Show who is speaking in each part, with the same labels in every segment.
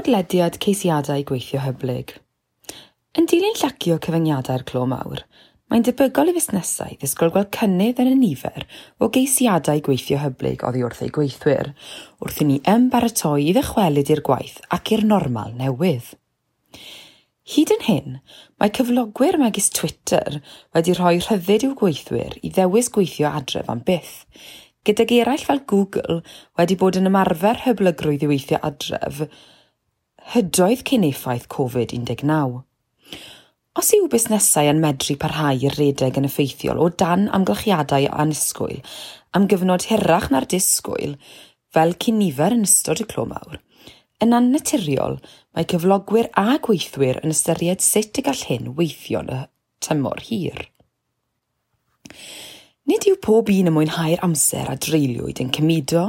Speaker 1: podlediad ceisiadau gweithio hyblyg. Yn dilyn llacio cyfyngiadau'r clo mawr, mae'n debygol i fusnesau ddisgwyl gweld cynnydd yn y nifer o geisiadau gweithio hyblyg oddi wrth eu gweithwyr, wrth i ni ymbaratoi i ddychwelyd i'r gwaith ac i'r normal newydd. Hyd yn hyn, mae cyflogwyr megis Twitter wedi rhoi rhyddid i'w gweithwyr i ddewis gweithio adref am byth, gydag eraill fel Google wedi bod yn ymarfer hyblygrwydd i weithio adref hydoedd cyn effaith Covid-19. Os yw busnesau yn medru parhau i'r redeg yn effeithiol o dan amgylchiadau anusgwyl am gyfnod hirach na'r disgwyl, fel cyn nifer yn ystod y clo mawr, yn annaturiol mae cyflogwyr a gweithwyr yn ystyried sut y gall hyn weithio'n y tymor hir. Nid yw pob un yn mwynhau'r amser a dreulwyd yn cymudo,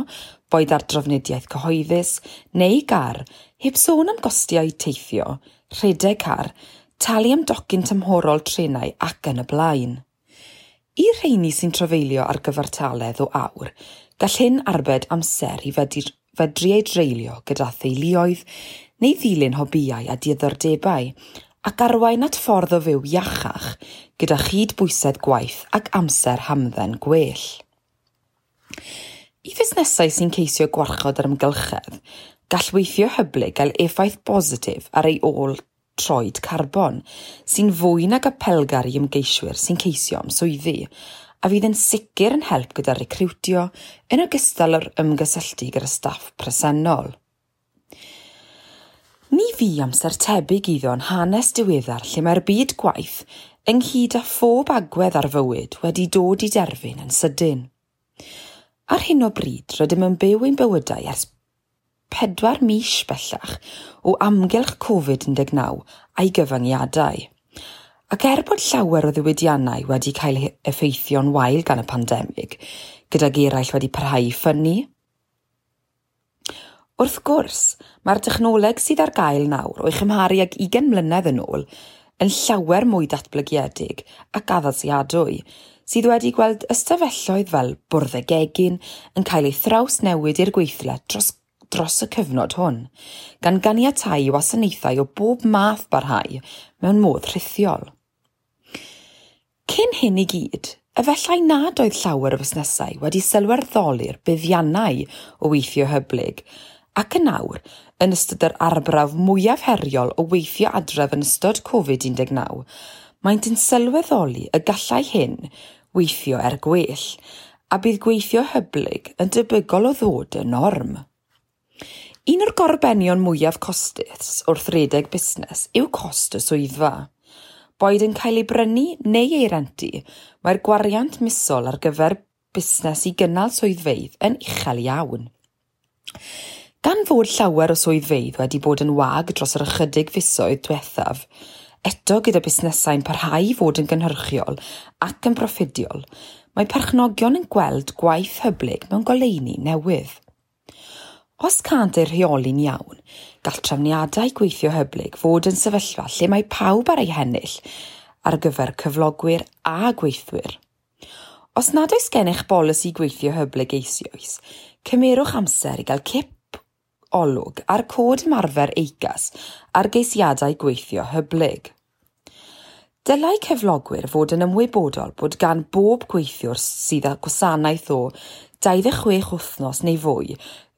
Speaker 1: boed ar drofnidiaeth cyhoeddus neu gar, heb sôn am gostiau teithio, rhedeg car, talu am docyn tymhorol trenau ac yn y blaen. I rheini sy'n trafeilio ar gyfartaledd o awr, gall hyn arbed amser i fedru ei dreulio gyda theuluoedd neu ddilyn hobïau a dioddordebau, ac arwain at ffordd o fyw iachach gyda chydbwysedd gwaith ac amser hamdden gwell. I fusnesau sy'n ceisio gwarchod yr ymgylchedd, gall weithio hyblyg gael effaith bositif ar ei ôl troed carbon, sy'n fwy nag apelgar i ymgeiswyr sy'n ceisio am swyddi, a fydd yn sicr yn help gyda recriwtio yn ogystal â'r ymgysylltu gyda staff presennol. Ni fi amser tebyg iddo'n hanes diweddar lle mae'r byd gwaith ynghyd â phob agwedd ar fywyd wedi dod i derfyn yn sydyn. Ar hyn o bryd rydym yn byw ein bywydau ers pedwar mis bellach o amgylch Covid-19 a'i gyfyngiadau. Ac er bod llawer o ddiwydiannau wedi cael e- effeithio'n wael gan y pandemig, gydag eraill wedi parhau i ffynnu, Wrth gwrs, mae'r technoleg sydd ar gael nawr o'i chymharu ag 20 mlynedd yn ôl yn llawer mwy datblygiedig ac addasiadwy, sydd wedi gweld ystafelloedd fel bwrdd ag yn cael ei thraws-newid i'r gweithle dros, dros y cyfnod hwn, gan ganiatáu wasanaethau o bob math barhau mewn modd rhithiol. Cyn hyn i gyd, efallai nad oedd llawer o fusnesau wedi sylwerddoli'r buddiannau o weithio hyblyg ac yn nawr, yn ystod yr arbrawf mwyaf heriol o weithio adref yn ystod Covid-19, maent yn sylweddoli y gallai hyn weithio er gwell, a bydd gweithio hyblyg yn debygol o ddod yn norm. Un o'r gorbenion mwyaf costus wrth redeg busnes yw cost y swyddfa. Boed yn cael ei brynu neu ei rentu, mae'r gwariant misol ar gyfer busnes i gynnal swyddfeidd yn uchel iawn. Gan fod llawer o swyddfeidd wedi bod yn wag dros yr ychydig fusoedd diwethaf, eto gyda busnesau'n parhau i fod yn gynhyrchiol ac yn proffidiol, mae perchnogion yn gweld gwaith hyblyg mewn goleuni newydd. Os cant ei rheoli'n iawn, gall trefniadau gweithio hyblyg fod yn sefyllfa lle mae pawb ar ei hennill ar gyfer cyflogwyr a gweithwyr. Os nad oes gennych bolisi gweithio hyblyg eisoes, cymerwch amser i gael cip olwg a'r cod ymarfer eigas ar geisiadau gweithio hyblyg. Dylai cyflogwyr fod yn ymwybodol bod gan bob gweithiwr sydd â gwasanaeth o 26 wythnos neu fwy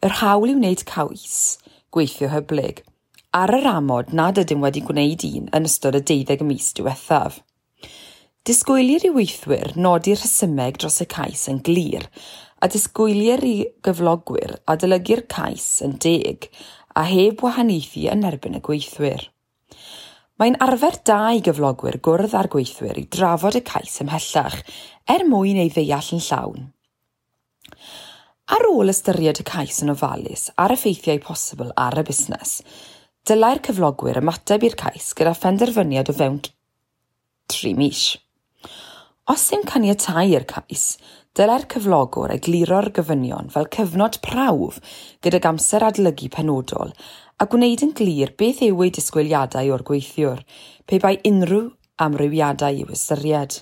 Speaker 1: yr hawl i wneud cawis gweithio hyblyg ar yr amod nad ydym wedi gwneud un yn ystod y deuddeg mis diwethaf. Disgwylir i weithwyr nodi'r rhesymeg dros y cais yn glir a disgwylir i gyflogwyr adolygu'r cais yn deg a heb wahaniaethu yn erbyn y gweithwyr. Mae'n arfer da i gyflogwyr gwrdd â'r gweithwyr i drafod y cais ymhellach er mwyn ei ddeall yn llawn. Ar ôl ystyried y cais yn ofalus ar effeithiau posibl ar y busnes, dylai'r cyflogwyr ymateb i'r cais gyda phenderfyniad o fewn tri mis. Os yw'n caniatau'r cais, Dyla'r cyflogwr egluro'r gyfynion fel cyfnod prawf gydag amser adlygu penodol a gwneud yn glir beth yw ei disgwyliadau o'r gweithiwr, pe bai unrhyw amrywiadau i'w ystyried.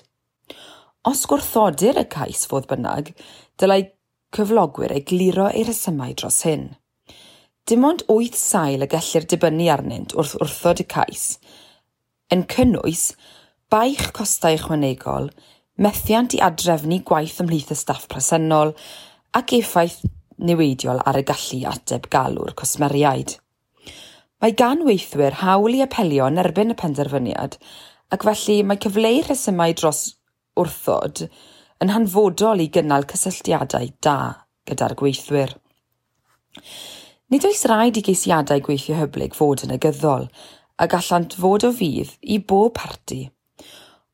Speaker 1: Os gwrthodir y cais fodd bynnag, dylai cyflogwyr egluro ei rhesymau dros hyn. Dim ond wyth sail y gellir dibynnu arnynt wrth wrthod y cais, yn cynnwys baich costau ychwanegol, methiant i adrefnu gwaith ymhlith y staff presennol ac effaith newidiol ar y gallu ateb galw'r cwsmeriaid. Mae gan weithwyr hawl i apelio yn erbyn y penderfyniad ac felly mae cyfleu rhesymau dros wrthod yn hanfodol i gynnal cysylltiadau da gyda'r gweithwyr. Nid oes rhaid i geisiadau gweithio hyblyg fod yn negyddol, a gallant fod o fydd i bob parti.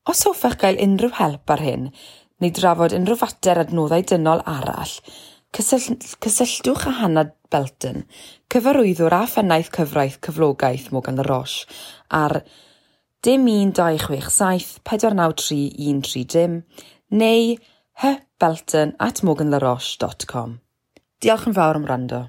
Speaker 1: Os hoffech gael unrhyw help ar hyn, neu drafod unrhyw fater adnoddau dynol arall, cysyll, cysylltwch â Hannah Belton, cyfarwyddwr a phennaeth cyfraith cyflogaeth Morgan y Roche, ar dim 1267 493 130 neu hybelton at morganlaroche.com. Diolch yn fawr am rando.